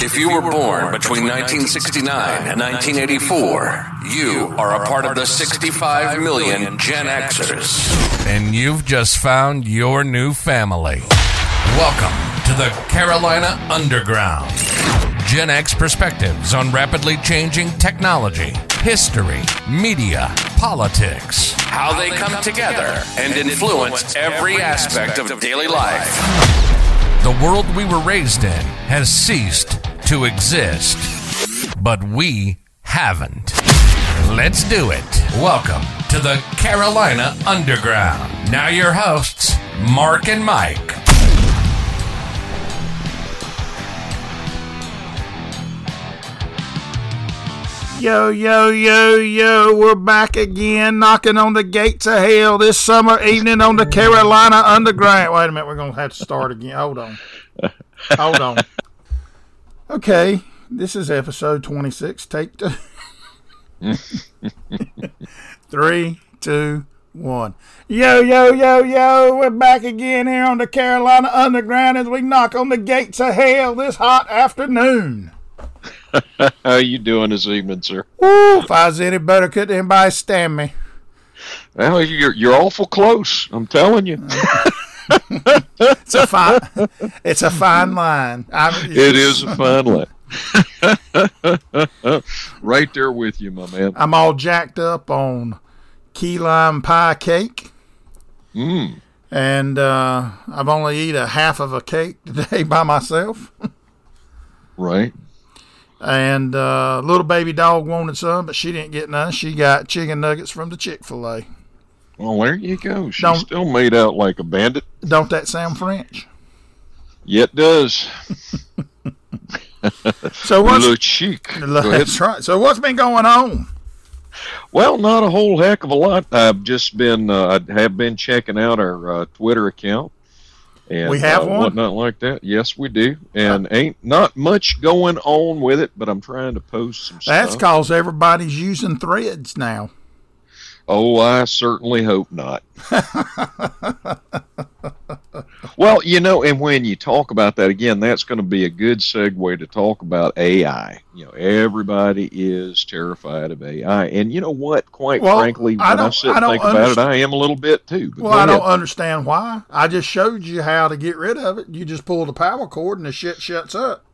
If you were born between 1969 and 1984, you are a part of the 65 million Gen Xers. And you've just found your new family. Welcome to the Carolina Underground. Gen X perspectives on rapidly changing technology, history, media, politics, how they come together and influence every aspect of daily life. The world we were raised in has ceased to exist, but we haven't. Let's do it. Welcome to the Carolina Underground. Now, your hosts, Mark and Mike. Yo, yo, yo, yo, we're back again, knocking on the gates of hell this summer evening on the Carolina Underground. Wait a minute, we're going to have to start again. Hold on. Hold on. Okay, this is episode 26. Take two. Three, two, one. Yo, yo, yo, yo, we're back again here on the Carolina Underground as we knock on the gates of hell this hot afternoon. How you doing this evening, sir? Woo, if I was any better, could anybody stand me? Well, you're you're awful close. I'm telling you. It's a fine, it's a fine line. I'm, It is a fine line. right there with you, my man. I'm all jacked up on key lime pie cake, Mm. and uh, I've only eat a half of a cake today by myself. Right. And uh, little baby dog wanted some, but she didn't get none. She got chicken nuggets from the Chick Fil A. Well, there you go. She's Don't- still made out like a bandit. Don't that sound French? Yeah, it does. So what's Le chic. That's right. So what's been going on? Well, not a whole heck of a lot. I've just been, uh, I have been checking out our uh, Twitter account. And, We have uh, one? Whatnot like that. Yes, we do. And ain't not much going on with it, but I'm trying to post some That's stuff. cause everybody's using threads now. Oh, I certainly hope not. well, you know, and when you talk about that again, that's going to be a good segue to talk about AI. You know, everybody is terrified of AI, and you know what? Quite Well, frankly, I when I, don't- sit I and don't think about it, I am a little bit too. Well, I don't understand why. I just showed you how to get rid of it. You just pull the power cord and the shit shuts up.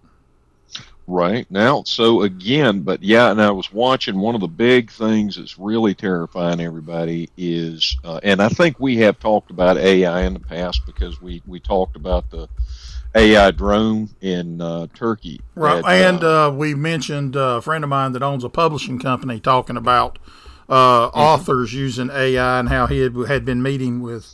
Right now, so again, but yeah, and I was watching one of the big things that's really terrifying everybody is, uh, and I think we have talked about AI in the past because we we talked about the AI drone in uh, Turkey. Right. and uh, uh, we mentioned uh, a friend of mine that owns a publishing company talking about uh, authors using AI and how he had, had been meeting with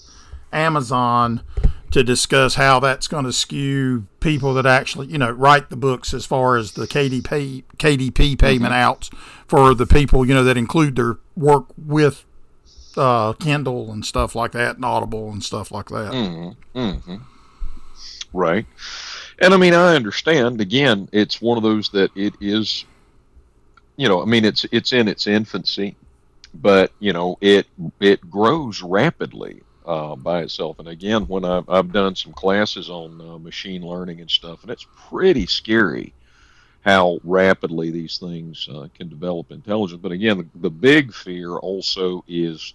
Amazon to discuss how that's going to skew people that actually, you know, write the books as far as the KDP KDP payment outs for the people, you know, that include their work with uh, Kindle and stuff like that, and Audible and stuff like that. mhm, mhm. Right. And I mean, I understand. Again, it's one of those that it is, you know, I mean, it's it's in its infancy, but you know, it it grows rapidly uh, by itself. And again, when I've I've done some classes on uh, machine learning and stuff, and it's pretty scary how rapidly these things uh, can develop intelligence. But again, the, the big fear also is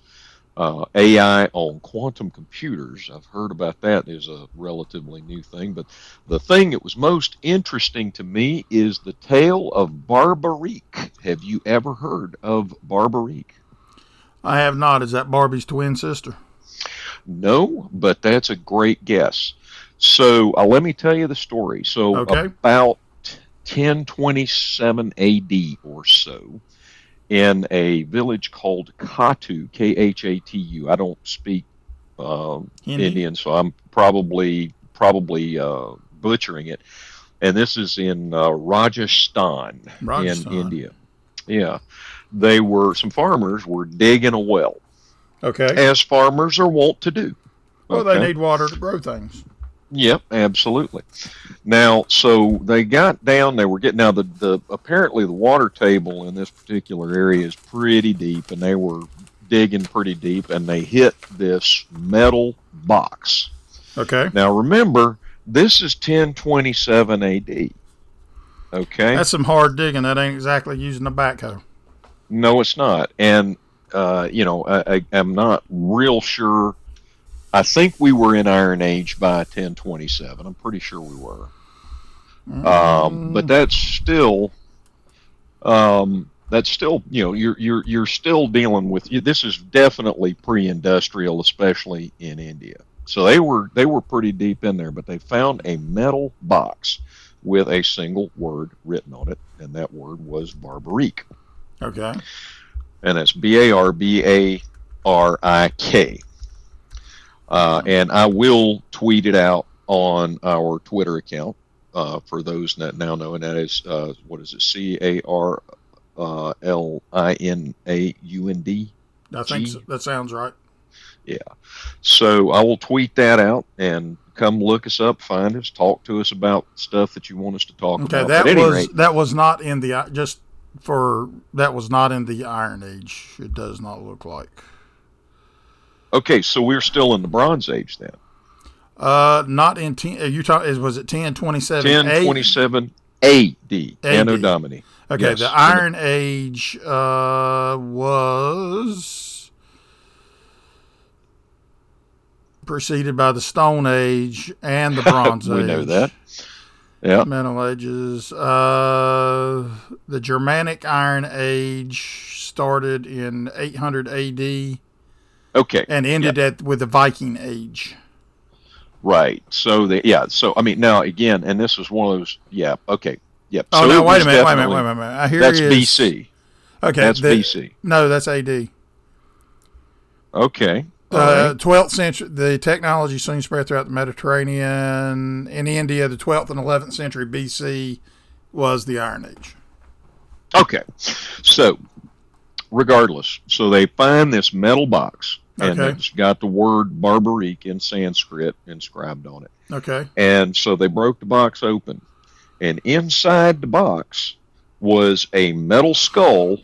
uh, AI on quantum computers. I've heard about that is a relatively new thing, but the thing that was most interesting to me is the tale of Barbarik. Have you ever heard of Barbarik? I have not. Is that Barbie's twin sister? No, but that's a great guess. So uh, let me tell you the story. So Okay. about 1027 AD or so, in a village called Khatu, K H A T U. I don't speak um, Hindi? Indian, so I'm probably probably uh, butchering it. And this is in uh, Rajasthan, Rajasthan. in India. Yeah, they were some farmers were digging a well, Okay. as farmers are wont to do. Well, they need water to grow things. Yep, absolutely. Now, so they got down. They were getting now the the apparently the water table in this particular area is pretty deep, and they were digging pretty deep, and they hit this metal box. Okay. Now, remember, this is 1027 AD. Okay. That's some hard digging. That ain't exactly using a backhoe. No, it's not. And uh, you know, I, I, am not real sure. I think we were in Iron Age by 1027. I'm pretty sure we were. Mm. Um, but that's still, um, that's still, you know, you're you're you're still dealing with. This is definitely pre-industrial, especially in India. So they were they were pretty deep in there, but they found a metal box with a single word written on it, and that word was Barbarik. Okay. And it's B A R B A R I K. Uh, and I will tweet it out on our Twitter account uh, for those that now know, and that is uh, what is it? C A R uh, L I N A U N D. I think so. that sounds right. Yeah. So I will tweet that out and come look us up, find us, talk to us about stuff that you want us to talk okay, about. Okay, that was rate, that was not in the just for that was not in the Iron Age. It does not look like. Okay, so we're still in the Bronze Age then. Uh, not in ten. You talk is was it ten twenty seven? Ten twenty seven A.D. Anno Domini. Okay, yes. the Iron Age uh, was preceded by the Stone Age and the Bronze we Age. We know that. Yeah. Middle Ages. Uh, the Germanic Iron Age started in 800 AD. Okay. And ended at with the Viking Age. Right. So the yeah. So I mean now again, and this was one of those. Yeah. Okay. Yep. Oh so no! Wait a minute! Wait a minute! Wait a minute! I hear that's is, BC. Okay. That's the, BC. No, that's AD. Okay. Uh, twelfth century, the technology soon spread throughout the Mediterranean. In India, the twelfth and eleventh century BC was the Iron Age. Okay, so regardless, so they find this metal box, and okay. it's got the word Barbarik in Sanskrit inscribed on it. Okay, and so they broke the box open, and inside the box was a metal skull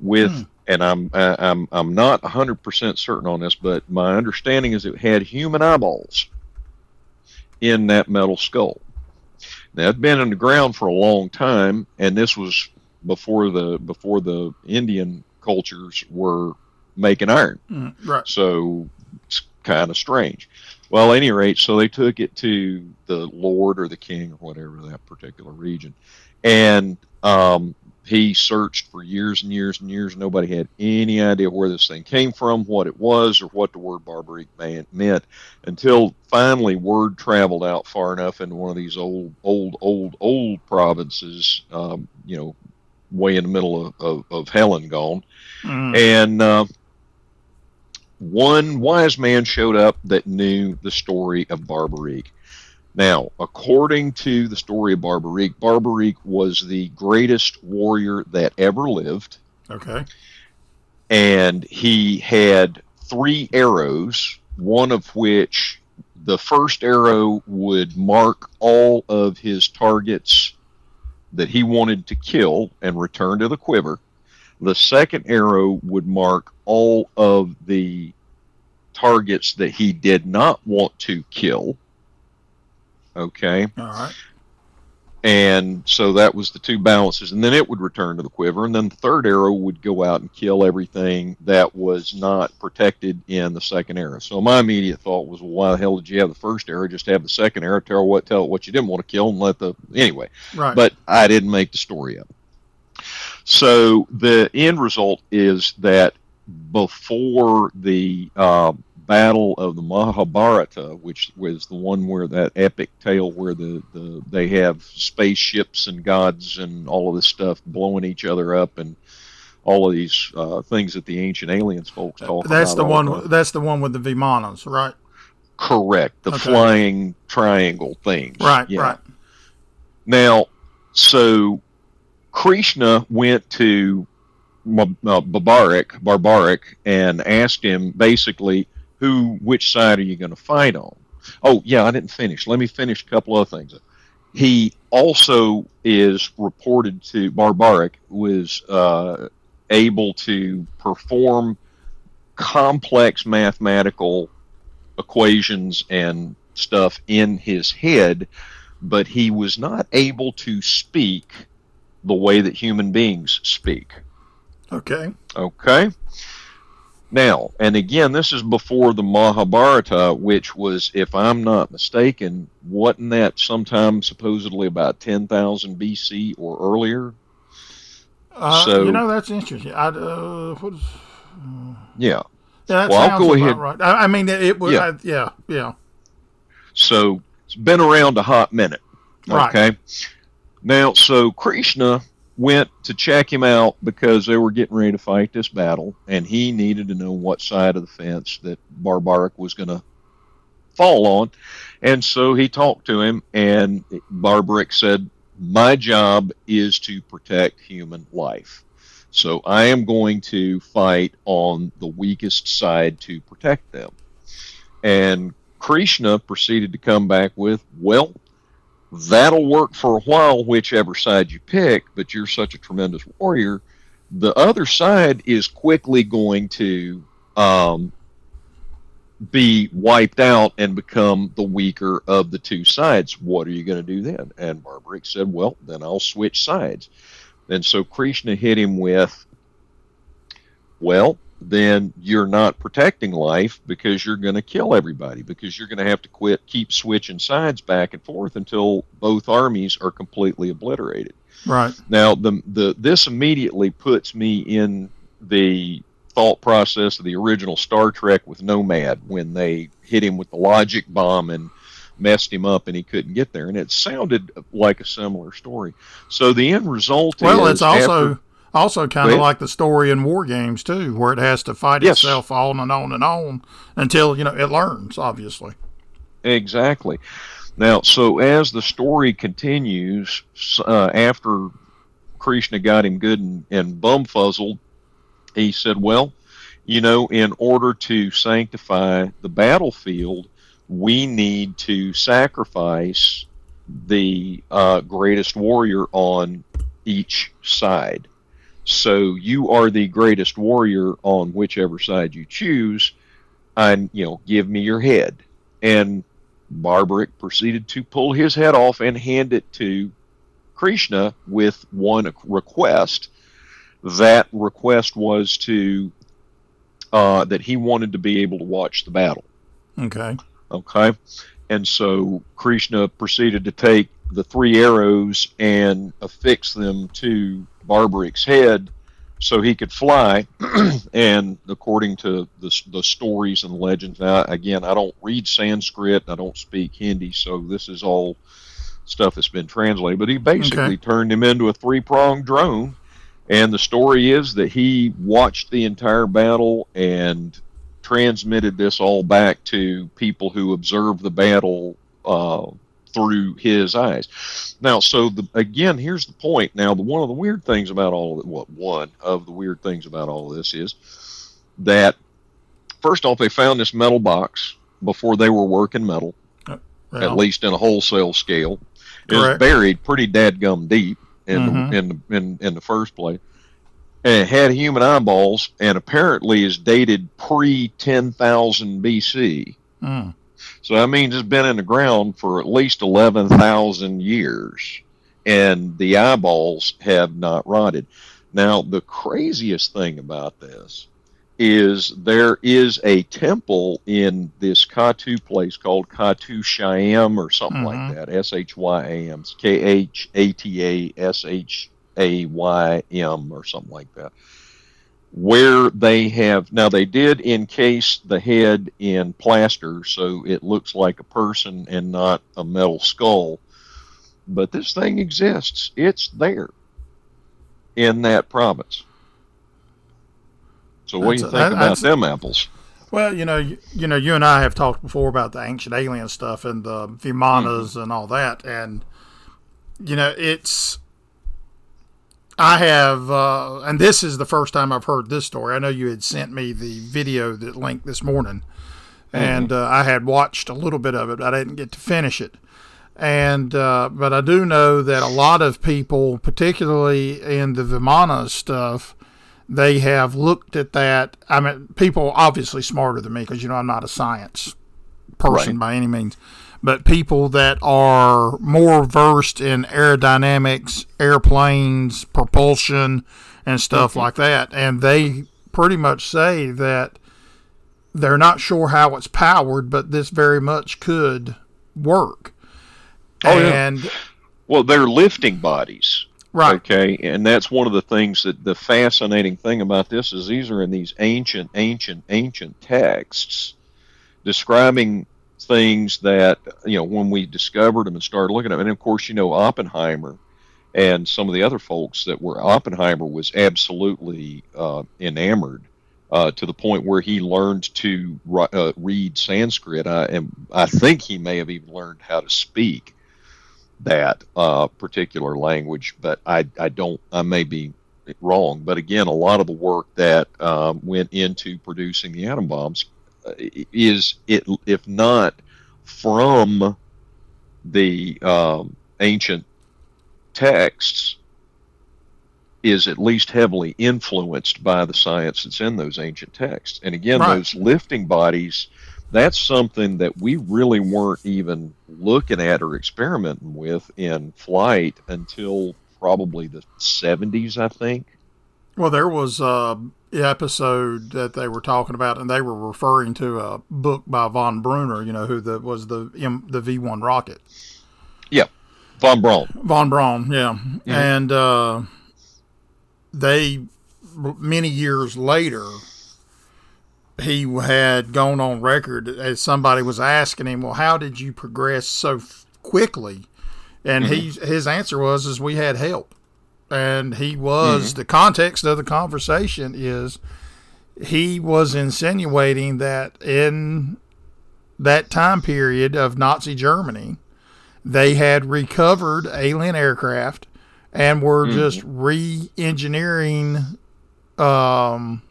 with hmm and I'm I'm I'm not 100% certain on this, but my understanding is it had human eyeballs in that metal skull. Now it'd been in the ground for a long time, and this was before the before the Indian cultures were making iron. Mm, right. So it's kind of strange. Well, at any rate, so they took it to the Lord or the King or whatever that particular region, and um, he searched for years and years and years. Nobody had any idea where this thing came from, what it was, or what the word Barbarik meant until finally word traveled out far enough into one of these old, old, old, old provinces, um, you know, way in the middle of, of, of Helen gone. Mm. And uh, one wise man showed up that knew the story of Barbarik. Now, according to the story of Barbarik, Barbarik was the greatest warrior that ever lived. Okay. And he had three arrows, one of which the first arrow would mark all of his targets that he wanted to kill and return to the quiver. The second arrow would mark all of the targets that he did not want to kill Okay. All right. And so that was the two balances. And then it would return to the quiver. And then the third arrow would go out and kill everything that was not protected in the second arrow. So my immediate thought was, well, why the hell did you have the first arrow? Just have the second arrow, tell what tell it what you didn't want to kill and let the anyway. Right. But I didn't make the story up. So the end result is that before the uh, battle of the Mahabharata, which was the one where that epic tale where the, the they have spaceships and gods and all of this stuff blowing each other up and all of these uh, things that the ancient aliens folks talk that's about. The one, that's the one with the Vimanas, right? Correct. The okay. flying triangle things. Right, yeah. right. Now, so Krishna went to uh, Barbarik, Barbarik, and asked him basically, who, which side are you going to fight on? Oh, yeah, I didn't finish. Let me finish a couple other things. He also is reported to Barbarik was uh, able to perform complex mathematical equations and stuff in his head but he was not able to speak the way that human beings speak. Okay. Okay. Now, and again, this is before the Mahabharata, which was, if I'm not mistaken, wasn't that sometime supposedly about 10,000 BC or earlier? Uh, so, you know, that's interesting. I, uh, what is, uh, yeah. Yeah, well, I'll go ahead. Right. I, I, mean, it was, yeah. I, yeah, yeah. So it's been around a hot minute. Okay. Right. Now, so Krishna went to check him out because they were getting ready to fight this battle, and he needed to know what side of the fence that Barbarik was going to fall on. And so he talked to him, and Barbarik said, My job is to protect human life. So I am going to fight on the weakest side to protect them. And Krishna proceeded to come back with, Well, that'll work for a while, whichever side you pick, but you're such a tremendous warrior. The other side is quickly going to um, be wiped out and become the weaker of the two sides. What are you going to do then? And Barbarik said, Well, then I'll switch sides. And so Krishna hit him with, well, then you're not protecting life because you're going to kill everybody because you're going to have to quit keep switching sides back and forth until both armies are completely obliterated right now the the this immediately puts me in the thought process of the original star trek with nomad when they hit him with the logic bomb and messed him up and he couldn't get there. And it sounded like a similar story. So the end result well, it's also after, also kind of like the story in war games too, where it has to fight yes. itself on and on and on until you know it learns. Obviously, exactly. Now, so as the story continues, uh, after Krishna got him good and, and bumfuzzled, he said, "Well, you know, in order to sanctify the battlefield, we need to sacrifice the uh, greatest warrior on each side. So you are the greatest warrior on whichever side you choose, and you know, give me your head. And Barbarik proceeded to pull his head off and hand it to Krishna with one request. That request was to uh, that he wanted to be able to watch the battle. Okay. Okay. And so Krishna proceeded to take the three arrows and affix them to Barbarik's head so he could fly. and according to the, the stories and legends, now, again, I don't read Sanskrit, I don't speak Hindi, so this is all stuff that's been translated. But he basically okay. turned him into a three pronged drone. And the story is that he watched the entire battle and transmitted this all back to people who observed the battle uh, through his eyes. Now, so the, again, here's the point. Now, the, one of the weird things about all of what one of the weird things about all of this is that first off, they found this metal box before they were working metal, uh, well, at least in a wholesale scale. It was buried pretty dadgum deep in mm-hmm. the, in, the, in in the first place and it had human eyeballs and apparently is dated pre 10,000 BC. Mm. So that means it's been in the ground for at least 11,000 years and the eyeballs have not rotted. Now, the craziest thing about this is there is a temple in this Khatu place called Khatu Shyam or something mm-hmm. like that. S H Y A M. K H A T A S H a Y M or something like that. Where they have now, they did encase the head in plaster, so it looks like a person and not a metal skull. But this thing exists; it's there in that province. So, what that's do you think a, about them apples? Well, you know, you, you, know, you and I have talked before about the ancient alien stuff and the Vimanas mm-hmm. and all that, and you know, it's I have, uh, and this is the first time I've heard this story. I know you had sent me the video that linked this morning, and mm-hmm. uh, I had watched a little bit of it. But I didn't get to finish it, and uh, but I do know that a lot of people, particularly in the Vimana stuff, they have looked at that. I mean, people obviously smarter than me because you know I'm not a science person right. by any means, but people that are more versed in aerodynamics, airplanes, propulsion, and stuff mm-hmm. like that. And they pretty much say that they're not sure how it's powered, but this very much could work. Oh, and yeah. well, they're lifting bodies. Right. Okay. And that's one of the things that the fascinating thing about this is these are in these ancient, ancient, ancient texts describing things that, you know, when we discovered them and started looking at them. And of course, you know, Oppenheimer and some of the other folks that were Oppenheimer was absolutely uh, enamored uh, to the point where he learned to uh, read Sanskrit. I, and I think he may have even learned how to speak that uh, particular language, but I, I don't, I may be wrong. But again, a lot of the work that um, went into producing the atom bombs is, it, if not from the um, ancient texts, is at least heavily influenced by the science that's in those ancient texts. And again, right. those lifting bodies that's something that we really weren't even looking at or experimenting with in flight until probably the 70s, I think. Well, there was a episode that they were talking about, and they were referring to a book by von Brunner. You know, who the was the M, the V one rocket. Yeah, von Braun. Von Braun, yeah, mm-hmm. and uh, they many years later he had gone on record as somebody was asking him, "Well, how did you progress so f- quickly?" And mm-hmm. he his answer was, "Is we had help." And he was mm-hmm. the context of the conversation is he was insinuating that in that time period of Nazi Germany, they had recovered alien aircraft and were mm-hmm. just re-engineering um,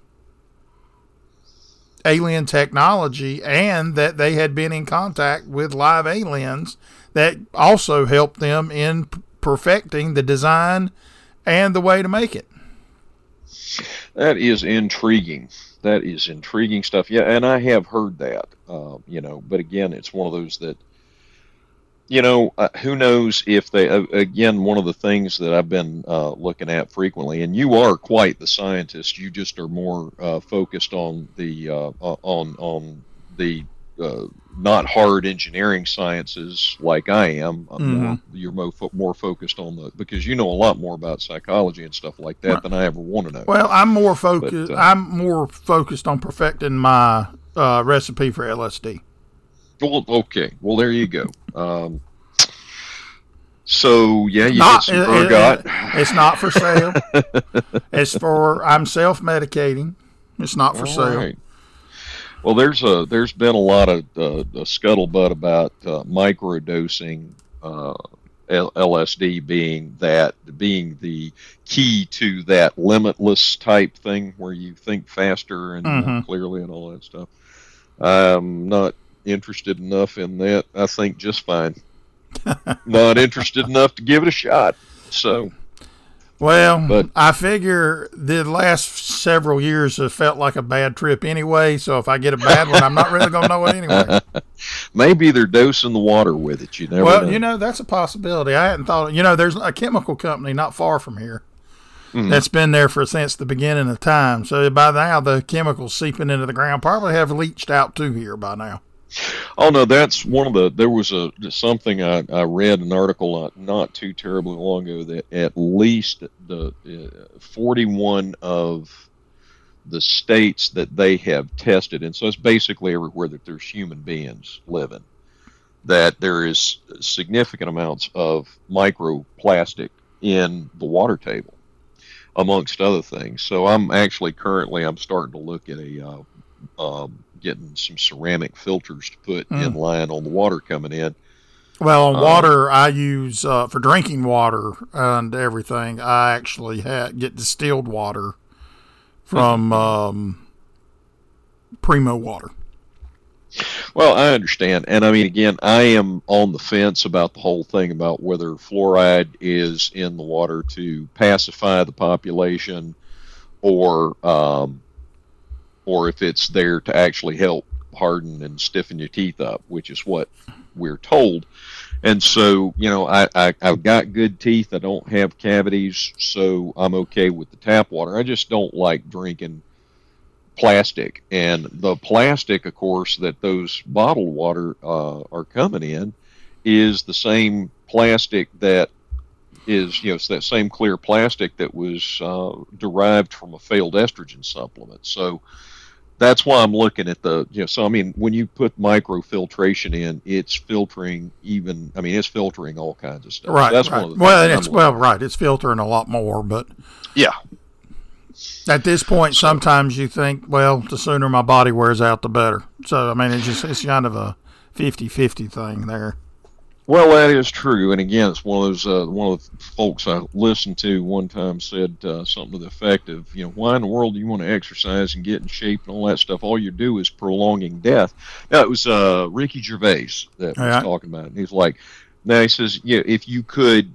alien technology and that they had been in contact with live aliens that also helped them in perfecting the design and the way to make it. That is intriguing. That is intriguing stuff. Yeah, and I have heard that, uh, you know, but again, it's one of those that you know, uh, who knows if they, uh, again, one of the things that I've been uh, looking at frequently, and you are quite the scientist, you just are more uh, focused on the, uh, on, on the, uh, not hard engineering sciences like I am. Mm-hmm. More, you're more, fo- more focused on the because you know a lot more about psychology and stuff like that right. than I ever want to know. Well, I'm more focused. I'm more focused on perfecting my recipe for LSD. Well, okay. Well, there you go. Um, so yeah, you not, get some ergot. It, it's not for sale. it's for I'm self medicating. It's not for All sale. Right. Well, there's a there's been a lot of uh, scuttlebutt about uh, microdosing uh, LSD being that being the key to that limitless type thing where you think faster and mm-hmm. clearly and all that stuff. I'm not interested enough in that. I think just fine. Not interested enough to give it a shot. So, well, but, I figure the last several years have felt like a bad trip anyway. So if I get a bad one, I'm not really going to know it anyway. Maybe they're dosing the water with it. You never. Well, know. you know that's a possibility. I hadn't thought. You know, there's a chemical company not far from here. Mm-hmm. That's been there for since the beginning of time. So by now, the chemicals seeping into the ground probably have leached out to here by now. Oh no, that's one of the. There was a something I, I read an article not, not too terribly long ago that at least the uh, 41 of the states that they have tested, and so it's basically everywhere that there's human beings living, that there is significant amounts of microplastic in the water table, amongst other things. So I'm actually currently I'm starting to look at a uh, um, getting some ceramic filters to put mm. in line on the water coming in. Well, um, water I use uh, for drinking water and everything. I actually ha- get distilled water from um, Primo Water. Well, I understand, and I mean, again, I am on the fence about the whole thing about whether fluoride is in the water to pacify the population or um, or if it's there to actually help harden and stiffen your teeth up, which is what we're told. And so, you know, I, I, I've got good teeth. I don't have cavities, so I'm okay with the tap water. I just don't like drinking plastic. And the plastic, of course, that those bottled water uh, are coming in is the same plastic that is, you know, it's that same clear plastic that was uh, derived from a failed estrogen supplement. So, that's why I'm looking at the you know so I mean when you put microfiltration in it's filtering even I mean it's filtering all kinds of stuff. Right that's right. well it's well right it's filtering a lot more but yeah. At this point sometimes you think well the sooner my body wears out the better. So I mean it's just it's kind of a 50-50 thing there well, that is true, and again, it's one of those. Uh, one of the folks I listened to one time said uh, something to the effect of, you know, why in the world do you want to exercise and get in shape and all that stuff? All you do is prolonging death. Now it was uh, Ricky Gervais that was talking about it. he's like, now he says, you know, if you could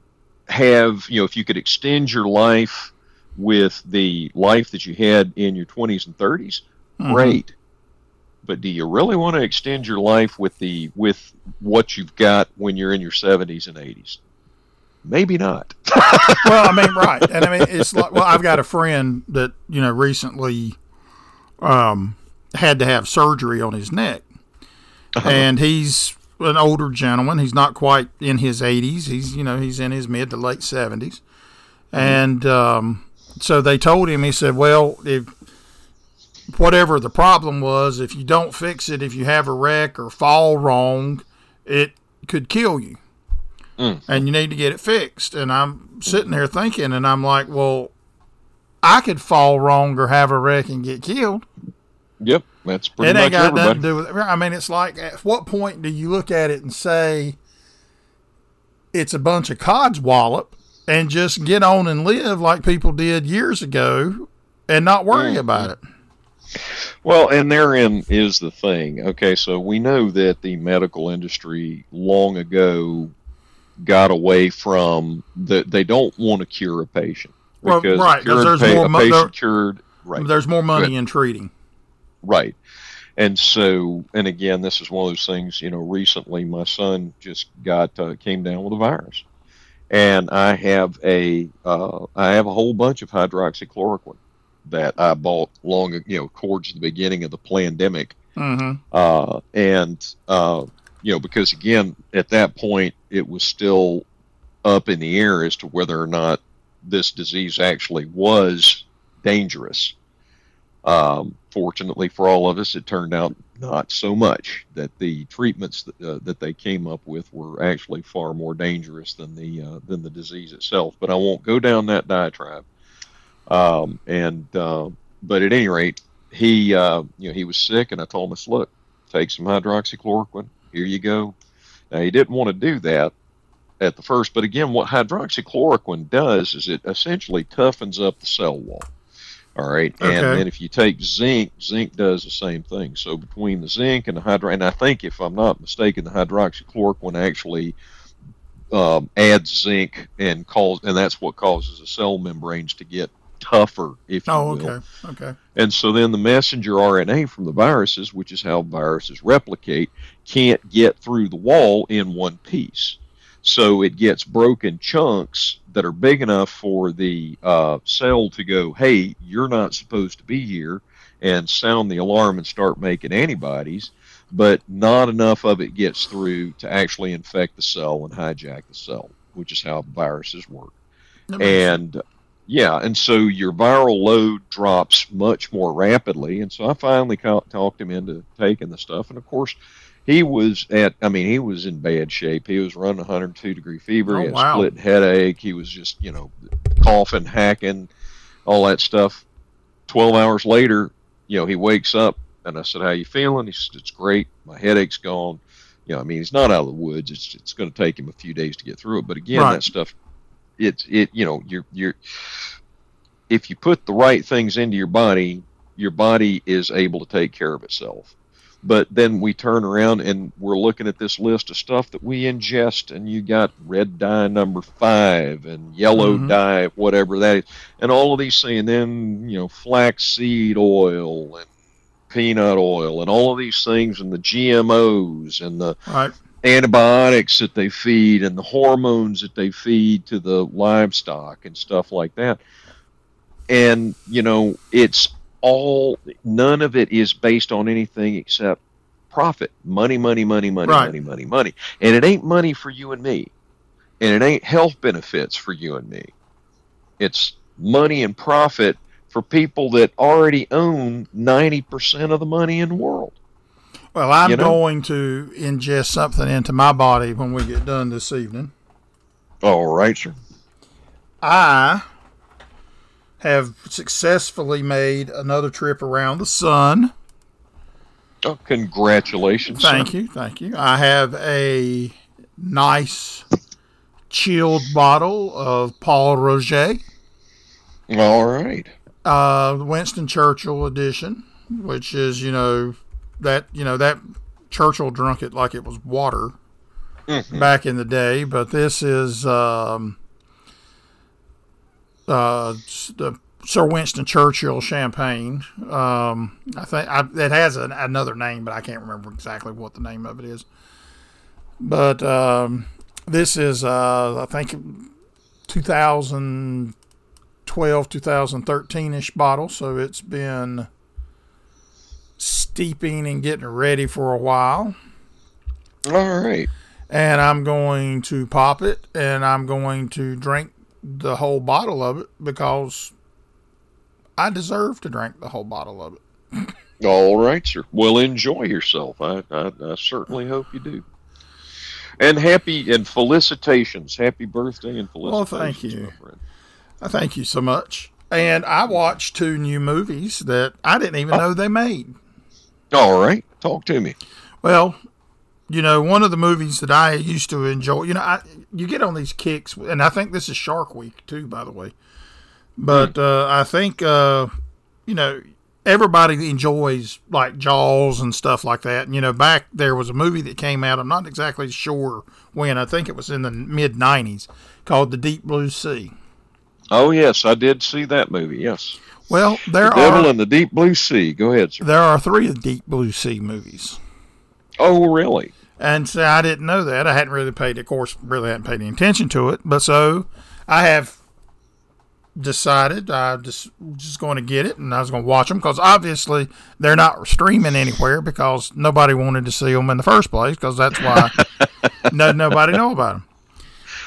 have, you know, if you could extend your life with the life that you had in your 20s and 30s, mm-hmm. great but do you really want to extend your life with the with what you've got when you're in your 70s and 80s? Maybe not. well, I mean, right, and I mean, it's like well, I've got a friend that you know recently um, had to have surgery on his neck, uh-huh. and he's an older gentleman. He's not quite in his 80s. He's you know he's in his mid to late 70s, mm-hmm. and um, so they told him. He said, "Well, if whatever the problem was, if you don't fix it, if you have a wreck or fall wrong, it could kill you. Mm. And you need to get it fixed. And I'm sitting there thinking, and I'm like, well, I could fall wrong or have a wreck and get killed. Yep, that's pretty it ain't got everybody. nothing to do with it. I mean, it's like, at what point do you look at it and say it's a bunch of codswallop and just get on and live like people did years ago and not worry mm. about it? Well, and therein is the thing. Okay, so we know that the medical industry long ago got away from that they don't want to cure a patient because well, right, there's pa- more mo- there, cured right. There's more money in treating. Right. And so, and again, this is one of those things. You know, recently my son just got uh, came down with a virus, and I have a uh, I have a whole bunch of hydroxychloroquine that I bought long, you know, towards the beginning of the pandemic. Mm-hmm. Uh, and, uh, you know, because again, at that point, it was still up in the air as to whether or not this disease actually was dangerous. Um, fortunately for all of us, it turned out not so much. That the treatments that, uh, that they came up with were actually far more dangerous than the uh, than the disease itself. But I won't go down that diatribe. Um, and uh, but at any rate, he uh, you know he was sick, and I told him, "Look, take some hydroxychloroquine. Here you go." Now he didn't want to do that at the first, but again, what hydroxychloroquine does is it essentially toughens up the cell wall. All right, okay. and then if you take zinc, zinc does the same thing. So between the zinc and the hydro, and I think if I'm not mistaken, the hydroxychloroquine actually um, adds zinc and cause, and that's what causes the cell membranes to get tougher, if you oh, will. okay, okay. And so then the messenger RNA from the viruses, which is how viruses replicate, can't get through the wall in one piece. So it gets broken chunks that are big enough for the uh, cell to go, hey, you're not supposed to be here, and sound the alarm and start making antibodies, but not enough of it gets through to actually infect the cell and hijack the cell, which is how viruses work. And yeah, and so your viral load drops much more rapidly. And so I finally talked him into taking the stuff. And of course, he was at, I mean, he was in bad shape. He was running 102 degree fever. Oh, he had wow. split headache. He was just, you know, coughing, hacking, all that stuff. 12 hours later, you know, he wakes up and I said, How you feeling? He said, It's great. My headache's gone. You know, I mean, he's not out of the woods. It's, it's going to take him a few days to get through it. But again, right. that stuff it's it you know you're you're if you put the right things into your body, your body is able to take care of itself. But then we turn around and we're looking at this list of stuff that we ingest, and you got red dye number five and yellow mm-hmm. dye, whatever that is, and all of these things, and then you know flaxseed oil and peanut oil and all of these things, and the GMOs and the right antibiotics that they feed and the hormones that they feed to the livestock and stuff like that. And, you know, it's all, none of it is based on anything except profit money, money, money, money, Right. money, money, money. And it ain't money for you and me. And it ain't health benefits for you and me. It's money and profit for people that already own 90% of the money in the world. Well, I'm You know? going to ingest something into my body when we get done this evening. All right, sir. I have successfully made another trip around the sun. Oh, congratulations. sir. Thank you, thank you. I have a nice chilled bottle of Pol Roger, All right. uh, Winston Churchill edition, which is you know that you know that Churchill drunk it like it was water Mhm. back in the day, but this is um, uh, the Sir Winston Churchill champagne. Um, I think I, it has an, another name, but I can't remember exactly what the name of it is. But um, this is, uh, I think, 2012, 2013 ish bottle, so it's been steeping and getting ready for a while All right. and I'm going to pop it and I'm going to drink the whole bottle of it because I deserve to drink the whole bottle of it. All right, sir. Well, enjoy yourself. I, I, I certainly hope you do. And happy and felicitations. Happy birthday and felicitations. Well, thank you. my friend. I thank you so much. And I watched two new movies that I didn't even oh. know they made. All right. Talk to me. Well, you know, one of the movies that I used to enjoy, you know, I, you get on these kicks, and I think this is Shark Week too, by the way. But uh, I think, uh, you know, everybody enjoys like Jaws and stuff like that. And, you know, back there was a movie that came out, I'm not exactly sure when, I think it was in the mid 90s, called The Deep Blue Sea. Oh, yes, I did see that movie. Yes. Well, there The Devil are in the Deep Blue Sea. Go ahead, sir. there are three Deep Blue Sea movies. Oh, really? And so I didn't know that. I hadn't really paid, of course, really hadn't paid any attention to it. But so I have decided I just just going to get it and I was going to watch them because obviously they're not streaming anywhere because nobody wanted to see them in the first place because that's why no nobody know about them.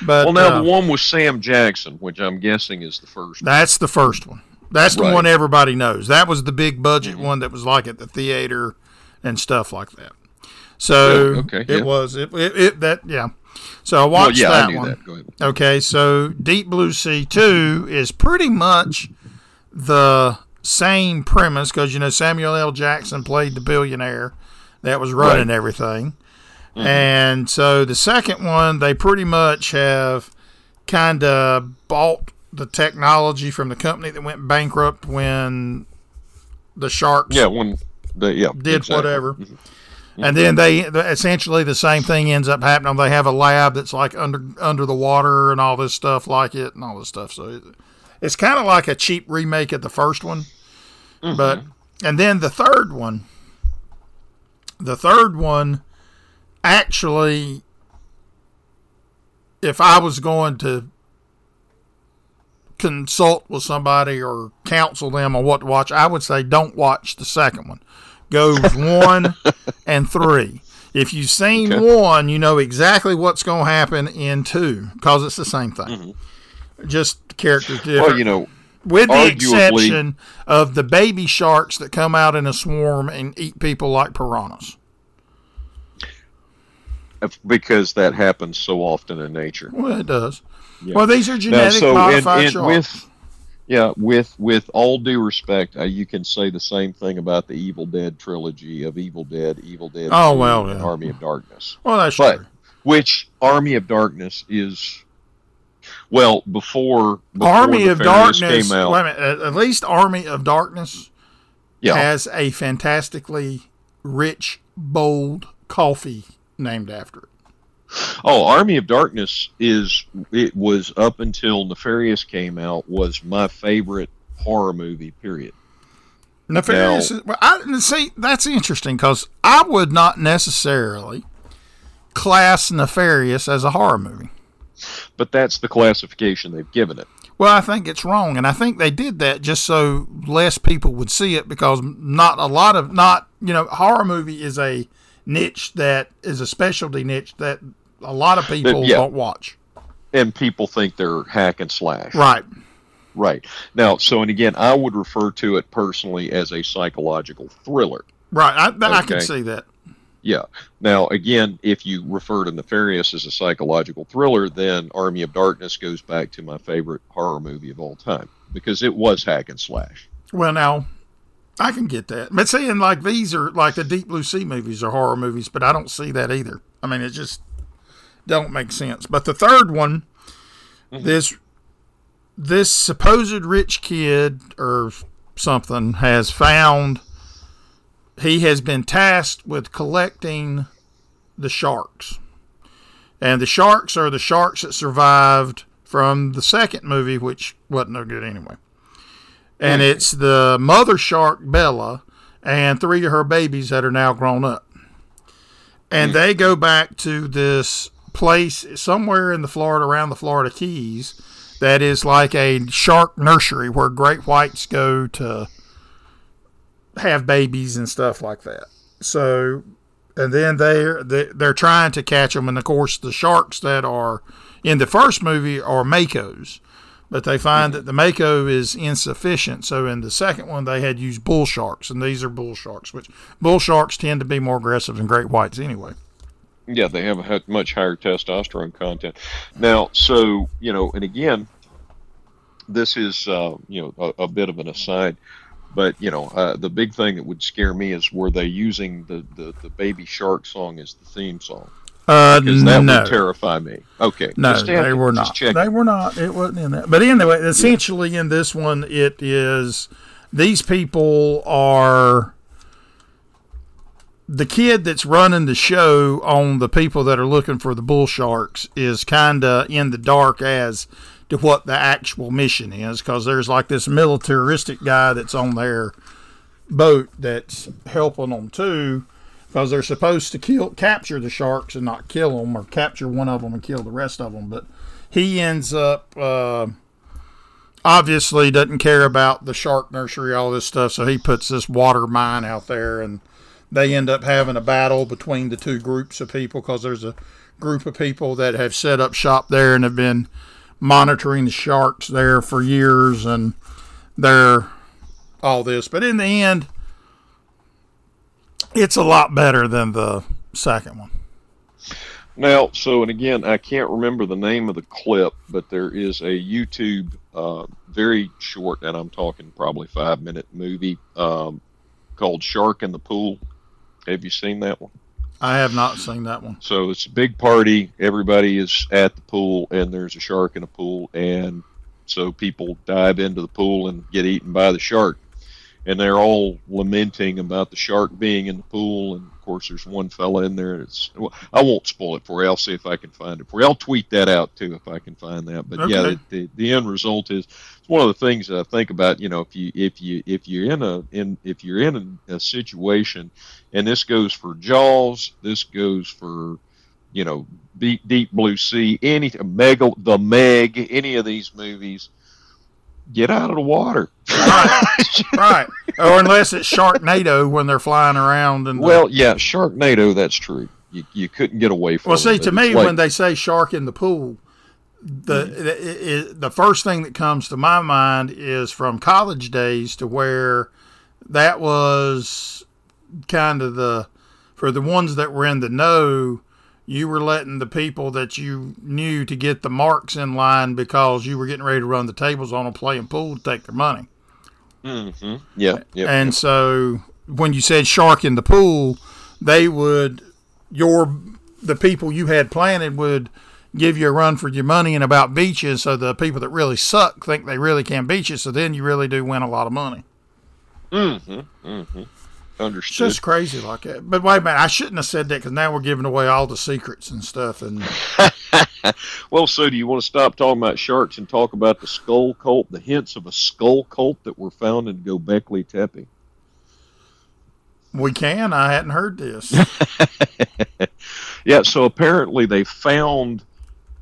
But Well, now uh, the one with Sam Jackson, which I'm guessing is the first. that's the first one. That's the Right. one everybody knows. That was the big budget one that was like at the theater and stuff like that. So Yeah, okay, it yeah. was it, it, it that yeah. So I Well, watched yeah, that I one. that. Okay, so Deep Blue Sea 2 is pretty much the same premise because, you know, Samuel L. Jackson played the billionaire that was running Right. everything. And so the second one, they pretty much have kind of bought the technology from the company that went bankrupt when the sharks Yeah, when the yeah did exactly. whatever. Mm-hmm. Mm-hmm. And then they essentially the same thing ends up happening. They have a lab that's like under under the water and all this stuff like it and all this stuff. So it, it's kind of like a cheap remake of the first one. Mm-hmm. But and then the third one, the third one, actually, if I was going to consult with somebody or counsel them on what to watch, I would say don't watch the second one. Go one and three. If you've seen Okay. one, you know exactly what's going to happen in two because it's the same thing. Mm-hmm. Just characters different. Well, you know, with the exception of the baby sharks that come out in a swarm and eat people like piranhas. because that happens so often in nature. Well, it does. Yeah. Well, these are Now, genetic so modified and, sharks. with yeah, with with all due respect, uh, you can say the same thing about the Evil Dead trilogy of Evil Dead, Evil Dead, Oh, well, and yeah. Army of Darkness. well, that's but- true. Which Army of Darkness is well before, before Army of Nefarious Darkness. came out. Wait a minute. At, at least Army of Darkness yeah, has a fantastically rich, bold coffee named after it. Oh, Army of Darkness is it was up until Nefarious came out was my favorite horror movie. Period. Nefarious. is- well, I see. That's interesting because I would not necessarily class Nefarious as a horror movie. But that's the classification they've given it. Well, I think it's wrong, and I think they did that just so less people would see it because not a lot of not you know horror movie is a niche that is a specialty niche that a lot of people yeah. don't watch. And people think they're hack and slash. Right. Right. Now, so, and again, I would refer to it personally as a psychological thriller. Right. I, okay? I can see that. Yeah. Now, again, if you refer to Nefarious as a psychological thriller, then Army of Darkness goes back to my favorite horror movie of all time because it was hack and slash. Well, now, I can get that. But saying like these are like the Deep Blue Sea movies are horror movies, but I don't see that either. I mean, it just don't make sense. But the third one, mm-hmm. this this supposed rich kid or something has found he has been tasked with collecting the sharks. And the sharks are the sharks that survived from the second movie, which wasn't no good anyway. And mm. it's the mother shark, Bella, and three of her babies that are now grown up. And mm. they go back to this place somewhere in the Florida, around the Florida Keys, that is like a shark nursery where great whites go to have babies and stuff like that. So, and then they're they're trying to catch them, and of course the sharks that are in the first movie are makos, but they find that the mako is insufficient. So in the second one they had used bull sharks, and these are bull sharks, which bull sharks tend to be more aggressive than great whites anyway. Yeah, they have a much higher testosterone content. Now, so you know, and again, this is uh, you know a, a, bit of an aside, but you know uh, the big thing that would scare me is were they using the, the, the baby shark song as the theme song? Uh, because that no. would terrify me. Okay, no, they were not. They were not. It wasn't in that. But anyway, essentially in this one, it is these people are the kid that's running the show on the people that are looking for the bull sharks is kind of in the dark as to what the actual mission is because there's like this militaristic guy that's on their boat that's helping them too because they're supposed to kill capture the sharks and not kill them or capture one of them and kill the rest of them but he ends up uh, obviously doesn't care about the shark nursery all this stuff so he puts this water mine out there and they end up having a battle between the two groups of people because there's a group of people that have set up shop there and have been monitoring the sharks there for years and they're all this. But in the end, it's a lot better than the second one. Now, so and again, I can't remember the name of the clip, but there is a YouTube, uh, very short, and I'm talking probably five minute movie um, called Shark in the Pool. Have you seen that one? I have not seen that one. So it's a big party. Everybody is at the pool, and there's a shark in a pool, and so people dive into the pool and get eaten by the shark and they're all lamenting about the shark being in the pool. And course, there's one fella in there. It's well, I won't spoil it for you. I'll see if I can find it for you. I'll tweet that out too if I can find that. But okay. yeah, the, the, the end result is it's one of the things that I think about. You know, if you if you if you're in a in if you're in a, a situation, and this goes for Jaws, this goes for you know Deep, Deep Blue Sea, any Mega, the Meg, any of these movies get out of the water. right, right. Or unless it's Sharknado when they're flying around and. Well, the, yeah, Sharknado. That's true. You, you couldn't get away from. Well, see, to me, like, when they say shark in the pool, the mm-hmm. the, the first thing that comes to my mind is from college days to where that was kind of the for the ones that were in the know you were letting the people that you knew to get the marks in line because you were getting ready to run the tables on them playing pool to take their money. Mm-hmm. Yeah. Yep, and so when you said shark in the pool, they would your the people you had planted would give you a run for your money and about beaches. So the people that really suck think they really can beat you. So then you really do win a lot of money. Mm-hmm. Mm-hmm. Understood. It's just crazy like that. But wait a minute, I shouldn't have said that because now we're giving away all the secrets and stuff. And well, so do you want to stop talking about sharks and talk about the skull cult, the hints of a skull cult that were found in Gobekli Tepe? We can. I hadn't heard this. Yeah, so apparently they found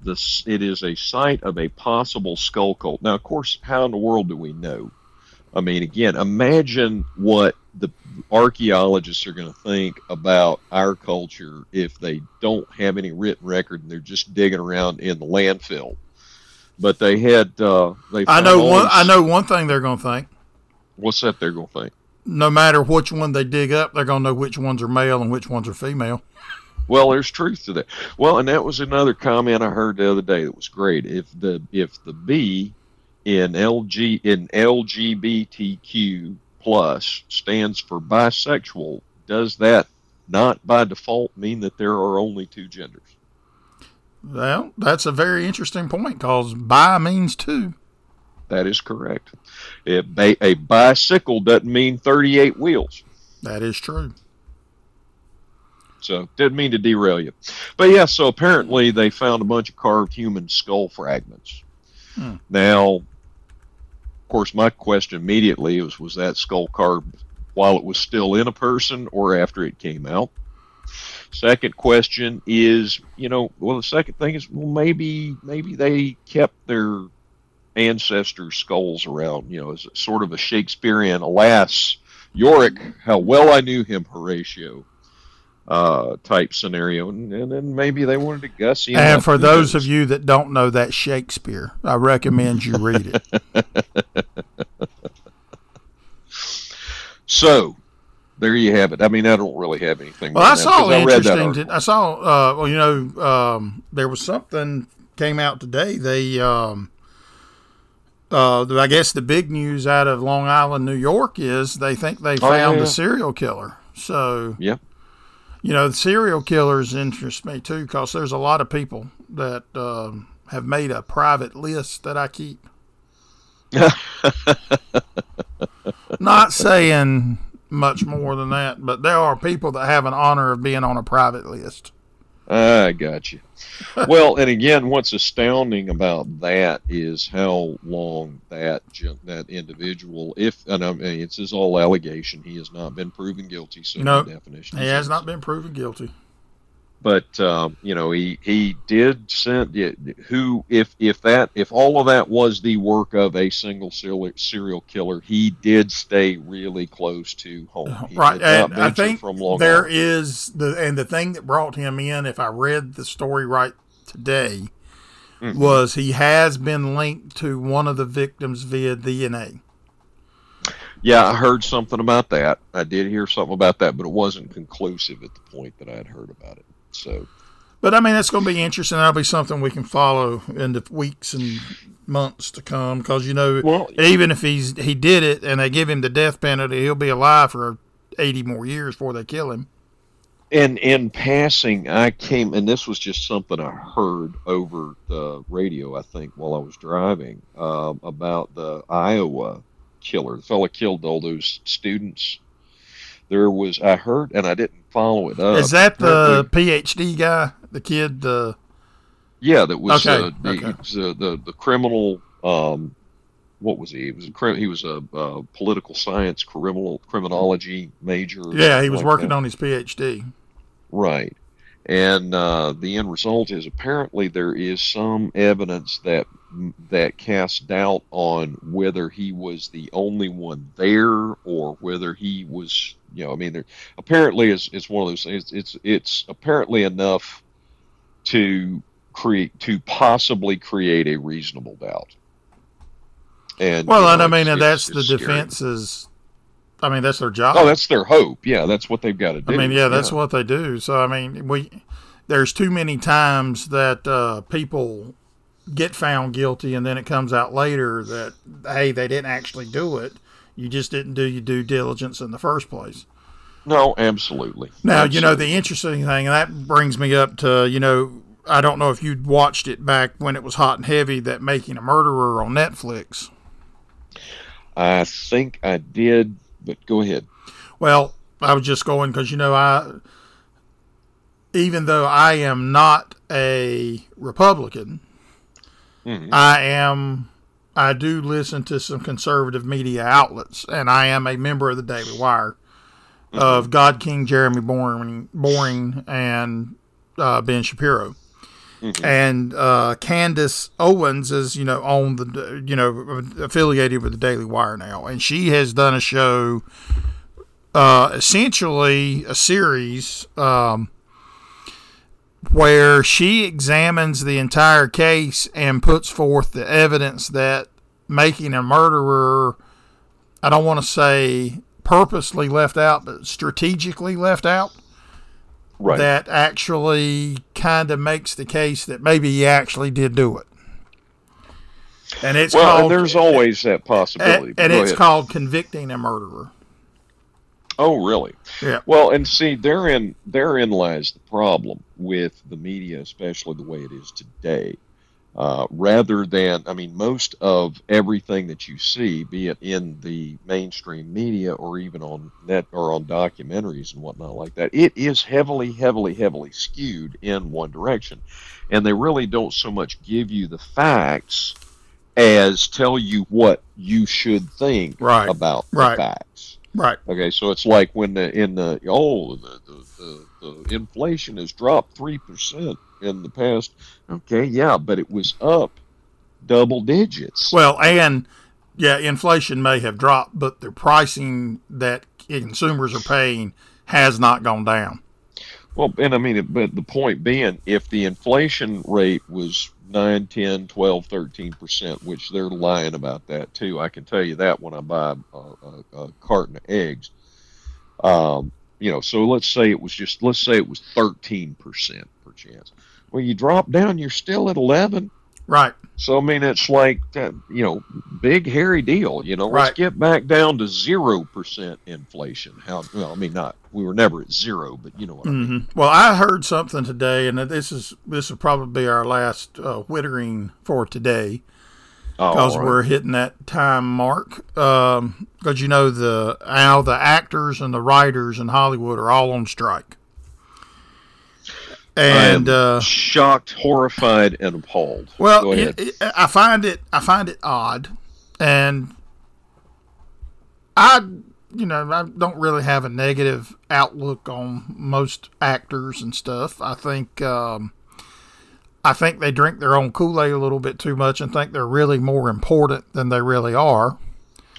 this. It is a site of a possible skull cult. Now, of course, how in the world do we know? I mean, again, imagine what the archaeologists are going to think about our culture if they don't have any written record and they're just digging around in the landfill. But they had. Uh, they. I know one. I know one thing they're going to think. What's that? They're going to think. No matter which one they dig up, they're going to know which ones are male and which ones are female. Well, there's truth to that. Well, and that was another comment I heard the other day that was great. If the if the B in LG in LGBTQ plus stands for bisexual, does that not by default mean that there are only two genders? Well, that's a very interesting point because bi means two. That is correct. a bicycle doesn't mean 38 wheels. That is true. So didn't mean to derail you, but yeah. So apparently they found a bunch of carved human skull fragments. Hmm. Now, of course, my question immediately was: Was that skull carved while it was still in a person, or after it came out? Second question is, you know, well, the second thing is, well, maybe maybe they kept their ancestors' skulls around, you know, as sort of a Shakespearean, alas, Yorick, how well I knew him, Horatio uh, type scenario, and, and, then maybe they wanted to gussy. And for those of you that don't know that Shakespeare, I recommend you read it. so, there you have it. I mean, I don't really have anything. Well, I saw interesting. I, I saw. Uh, well, you know, um, there was something came out today. They, um, uh, I guess, the big news out of Long Island, New York, is they think they found oh, yeah. the serial killer. So, yeah you know, the serial killers interest me too because there's a lot of people that uh, have made a private list that I keep. Not saying much more than that, but there are people that have an honor of being on a private list. I got you. well, and again, what's astounding about that is how long that that individual, if and I mean, it's his all allegation, he has not been proven guilty. So no, definition, he has not been proven guilty. But um, you know, he he did send who if if that if all of that was the work of a single serial killer, he did stay really close to home. He right, and I think there is the and the thing that brought him in. If I read the story right today, mm-hmm. was he has been linked to one of the victims via DNA. Yeah, I heard something about that. I did hear something about that, but it wasn't conclusive at the point that I had heard about it. So, but I mean, that's going to be interesting. That'll be something we can follow in the weeks and months to come. Because you know, well, even if he's he did it and they give him the death penalty, he'll be alive for eighty more years before they kill him. And in passing, I came, and this was just something I heard over the radio, I think, while I was driving, um, about the Iowa killer. The fellow killed all those students. There was, I heard, and I didn't follow it up. Is that the PhD guy, the kid? The yeah, that was okay. Uh, the, okay. Uh, the the criminal. Um, what was he? He was a he was a, a political science criminal criminology major. Yeah, he was like working that. on his PhD. Right, and uh, the end result is apparently there is some evidence that that casts doubt on whether he was the only one there or whether he was you know, I mean, there apparently it's, it's one of those things. It's, it's it's apparently enough to create to possibly create a reasonable doubt. And well, and know, I mean, and that's the defense's. I mean, that's their job. Oh, that's their hope. Yeah, that's what they've got to do. I mean, yeah, that's yeah. what they do. So, I mean, we there's too many times that uh, people get found guilty, and then it comes out later that hey, they didn't actually do it you just didn't do your due diligence in the first place. No, absolutely. Now, absolutely. you know, the interesting thing, and that brings me up to, you know, I don't know if you'd watched it back when it was hot and heavy, that Making a Murderer on Netflix. I think I did, but go ahead. Well, I was just going because, you know, I, even though I am not a Republican, mm-hmm. I am I do listen to some conservative media outlets, and I am a member of the Daily Wire mm-hmm. of God King Jeremy Boring, Boring and uh, Ben Shapiro. Mm-hmm. And uh, Candace Owens is, you know, on the, you know, affiliated with the Daily Wire now, and she has done a show, uh, essentially a series, um, where she examines the entire case and puts forth the evidence that making a murderer, I don't want to say purposely left out, but strategically left out right. that actually kind of makes the case that maybe he actually did do it. And it's well, called, and there's always that possibility. And, and it's ahead. called convicting a murderer. Oh, really? Yeah. Well, and see, therein therein lies the problem with the media, especially the way it is today. Uh, rather than, I mean, most of everything that you see, be it in the mainstream media or even on net or on documentaries and whatnot like that, it is heavily, heavily, heavily skewed in one direction. And they really don't so much give you the facts as tell you what you should think right. about right. the facts. Right. Okay, so it's like when the in the oh the the, the, the inflation has dropped three percent in the past. Okay, yeah, but it was up double digits. Well, and yeah, inflation may have dropped, but the pricing that consumers are paying has not gone down. Well, and I mean, but the point being, if the inflation rate was 9, 10, 12, 13%, which they're lying about that too. I can tell you that when I buy a, a, a carton of eggs. Um, you know, so let's say it was just, let's say it was 13% per chance. Well, you drop down, you're still at 11. Right. So, I mean, it's like, uh, you know, big, hairy deal. You know, let's get back down to 0% inflation. How, well, I mean, not, we were never at zero, but you know what mm-hmm. I mean. Mm-hmm. Well, I heard something today, and this is, this will probably be our last uh, whittering for today because oh, right. we're hitting that time mark. Because um, you know the now the actors and the writers in Hollywood are all on strike and uh, shocked, horrified, and appalled. Well, it, it, I find it I find it odd, and I you know I don't really have a negative outlook on most actors and stuff. I think um, I think they drink their own Kool Aid a little bit too much and think they're really more important than they really are.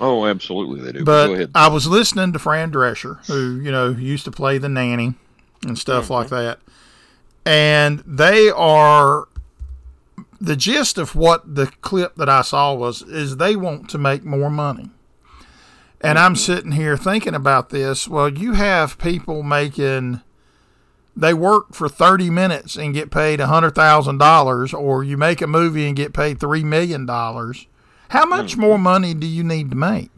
Oh, absolutely, they do. But I was listening to Fran Drescher, who you know used to play the nanny and stuff mm-hmm. like that and they are the gist of what the clip that I saw was is they want to make more money. And I'm mm-hmm. sitting here thinking about this. Well, you have people making they work for 30 minutes and get paid $100,000 or you make a movie and get paid 3 million dollars. How much mm-hmm. more money do you need to make?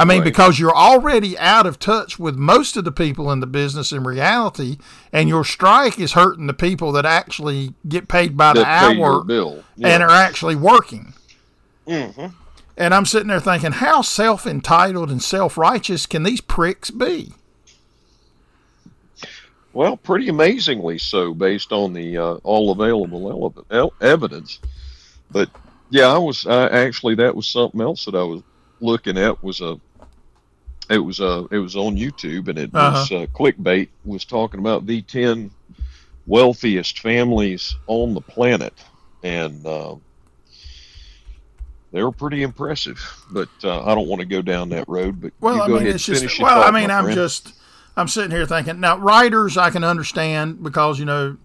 I mean, right. because you're already out of touch with most of the people in the business in reality, and your strike is hurting the people that actually get paid by that the hour yeah. and are actually working. Mm-hmm. And I'm sitting there thinking, how self entitled and self righteous can these pricks be? Well, pretty amazingly so, based on the uh, all available evidence. But yeah, I was uh, actually that was something else that I was looking at was a it was uh it was on YouTube and it uh-huh. was uh, clickbait was talking about the ten wealthiest families on the planet and uh, they were pretty impressive. But uh, I don't want to go down that road. But well, I mean, it's just well, I mean, I'm friend. just I'm sitting here thinking now writers I can understand because you know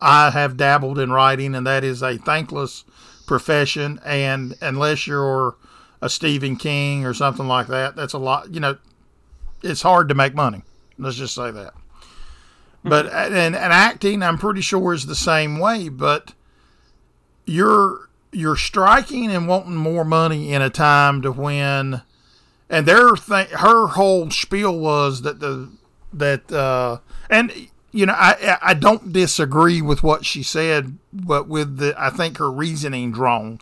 I have dabbled in writing and that is a thankless profession and unless you're a Stephen King or something like that. That's a lot, you know, it's hard to make money. Let's just say that. But and, and acting, I'm pretty sure is the same way. But you're you're striking and wanting more money in a time to when, and their thing, her whole spiel was that the that uh, and you know I I don't disagree with what she said, but with the I think her reasoning wrong.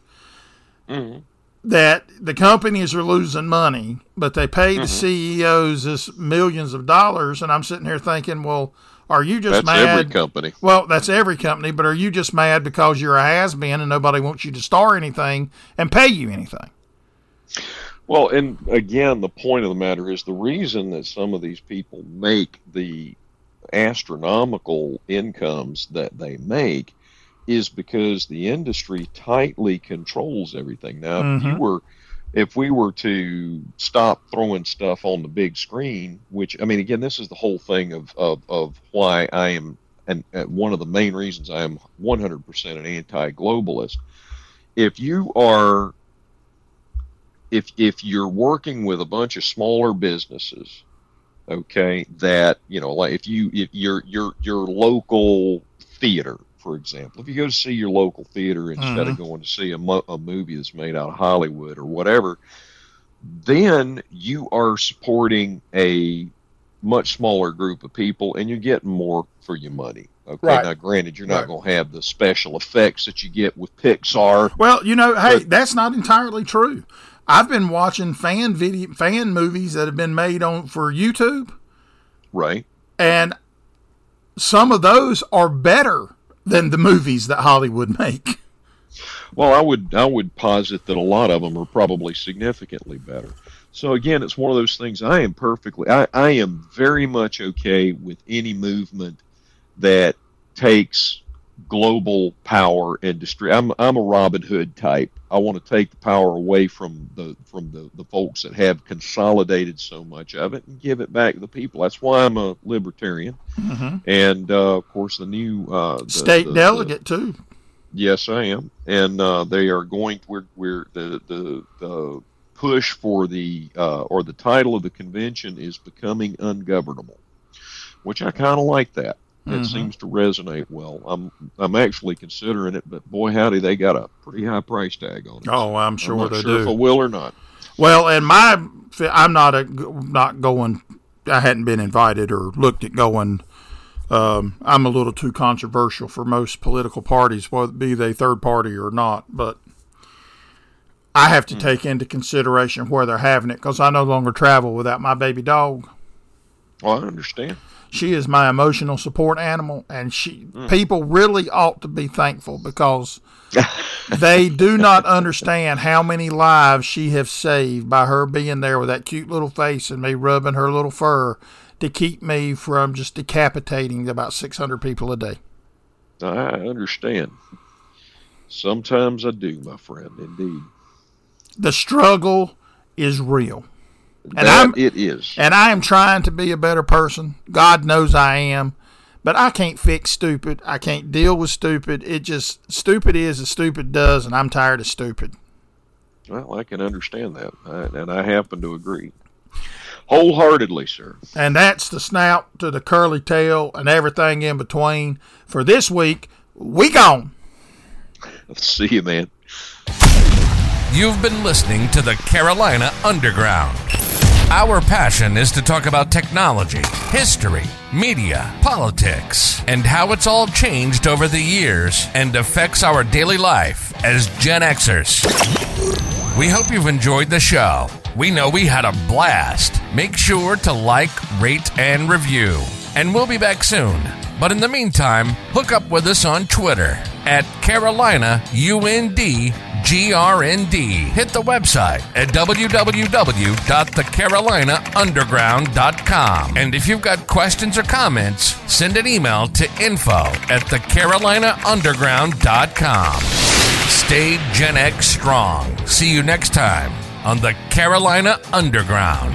Mm-hmm that the companies are losing money, but they pay mm-hmm. the CEOs this millions of dollars, and I'm sitting here thinking, well, are you just that's mad? Every company. Well, that's every company, but are you just mad because you're a has been and nobody wants you to star anything and pay you anything? Well, and again, the point of the matter is the reason that some of these people make the astronomical incomes that they make is because the industry tightly controls everything. Now, mm-hmm. if you mm-hmm. were if we were to stop throwing stuff on the big screen, which I mean, again, this is the whole thing of of, of why I am, and, and one of the main reasons I am 100% an anti-globalist. If you are, if if you're working with a bunch of smaller businesses, okay, that you know, like if you if your your your local theater for example. If you go to see your local theater instead mm-hmm. of going to see a, mo- a movie that's made out of Hollywood or whatever, then you are supporting a much smaller group of people and you're getting more for your money. Okay. Right. Now, granted, you're not right. going to have the special effects that you get with Pixar. Well, you know, hey, but, that's not entirely true. I've been watching fan video, fan movies that have been made on for YouTube. Right. And some of those are better than the movies that Hollywood make. Well, I would I would posit that a lot of them are probably significantly better. So again, it's one of those things. I am perfectly I, I am very much okay with any movement that takes global power industry. I'm I'm a Robin Hood type. I want to take the power away from the from the, the folks that have consolidated so much of it and give it back to the people. That's why I'm a libertarian. Mm-hmm. And uh, of course, the new uh, the, state the, delegate the, too. Yes, I am, and uh, they are going. We're, we're the the the push for the uh, or the title of the convention is becoming ungovernable, which I kind of like that. It mm-hmm. seems to resonate well. I'm I'm actually considering it, but boy howdy, they got a pretty high price tag on it. Oh, I'm sure I'm not they sure do. If I will or not. Well, and my I'm not a not going. I hadn't been invited or looked at going. Um, I'm a little too controversial for most political parties, whether be they third party or not. But I have to mm. take into consideration where they're having it because I no longer travel without my baby dog. Well, I understand. She is my emotional support animal, and she mm. people really ought to be thankful because they do not understand how many lives she has saved by her being there with that cute little face and me rubbing her little fur to keep me from just decapitating about 600 people a day. I understand. Sometimes I do, my friend, indeed. The struggle is real. And that I'm, it is. And I am trying to be a better person. God knows I am. But I can't fix stupid. I can't deal with stupid. It just stupid is as stupid does, and I'm tired of stupid. Well, I can understand that, and I happen to agree wholeheartedly, sir. And that's the snout to the curly tail and everything in between. For this week, we gone. See you, man. You've been listening to the Carolina Underground. Our passion is to talk about technology, history, media, politics, and how it's all changed over the years and affects our daily life as Gen Xers. We hope you've enjoyed the show. We know we had a blast. Make sure to like, rate, and review. And we'll be back soon. But in the meantime, hook up with us on Twitter at Carolina UND GRND. Hit the website at www.thecarolinaunderground.com. And if you've got questions or comments, send an email to info at thecarolinaunderground.com. Stay Gen X strong. See you next time on the Carolina Underground.